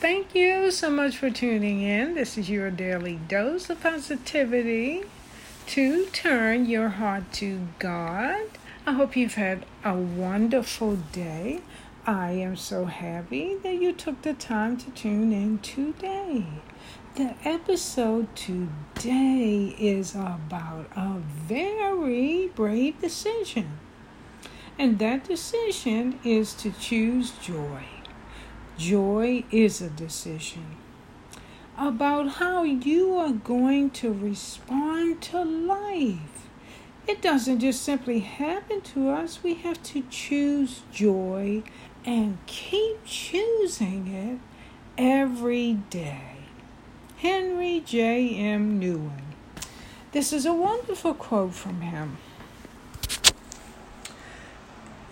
Thank you so much for tuning in. This is your daily dose of positivity to turn your heart to God. I hope you've had a wonderful day. I am so happy that you took the time to tune in today. The episode today is about a very brave decision, and that decision is to choose joy. Joy is a decision about how you are going to respond to life. It doesn't just simply happen to us, we have to choose joy and keep choosing it every day. Henri J. M. Nouwen. This is a wonderful quote from him.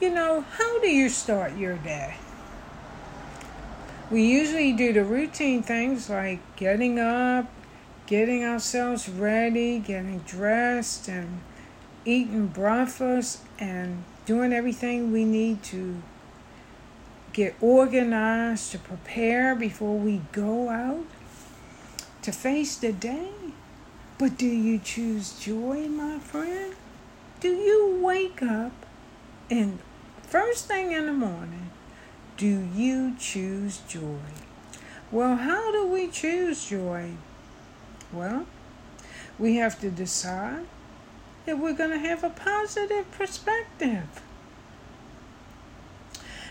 You know, how do you start your day? We usually do the routine things like getting up, getting ourselves ready, getting dressed, and eating breakfast, and doing everything we need to get organized to prepare before we go out to face the day. But do you choose joy, my friend? Do you wake up and first thing in the morning do you choose joy? Well, how do we choose joy? Well, we have to decide that we're going to have a positive perspective.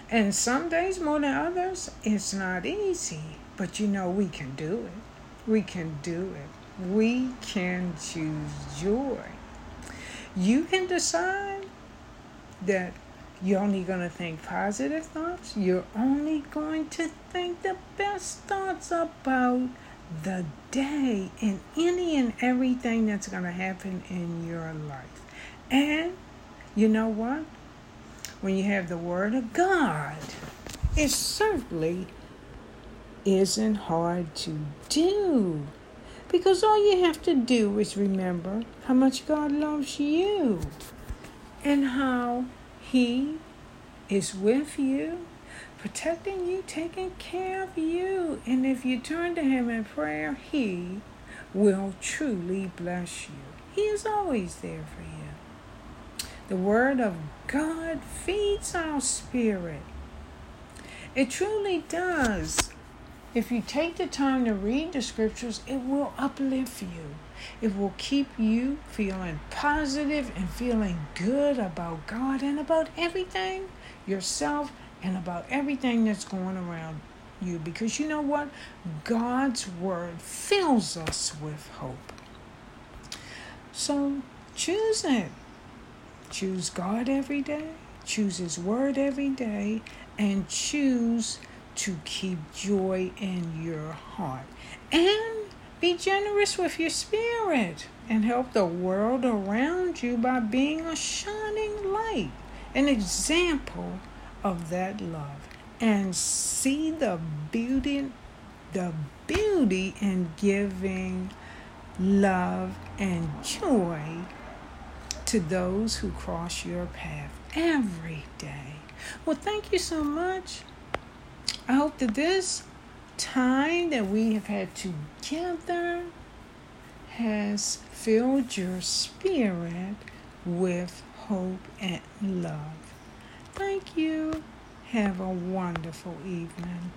And some days more than others, it's not easy, but you know we can do it. We can do it. We can choose joy. You can decide that you're only going to think positive thoughts. You're only going to think the best thoughts about the day and any and everything that's going to happen in your life. And you know what? When you have the Word of God, it certainly isn't hard to do. Because all you have to do is remember how much God loves you and how he is with you, protecting you, taking care of you. And if you turn to Him in prayer, He will truly bless you. He is always there for you. The Word of God feeds our spirit. It truly does. If you take the time to read the scriptures, it will uplift you. It will keep you feeling positive and feeling good about God and about everything, yourself, and about everything that's going around you. Because you know what? God's Word fills us with hope. So choose it. Choose God every day, choose His Word every day, and choose to keep joy in your heart. And be generous with your spirit and help the world around you by being a shining light, an example of that love. And see the beauty the beauty in giving love and joy to those who cross your path every day. Well, thank you so much. I hope that this time that we have had together has filled your spirit with hope and love. Thank you. Have a wonderful evening.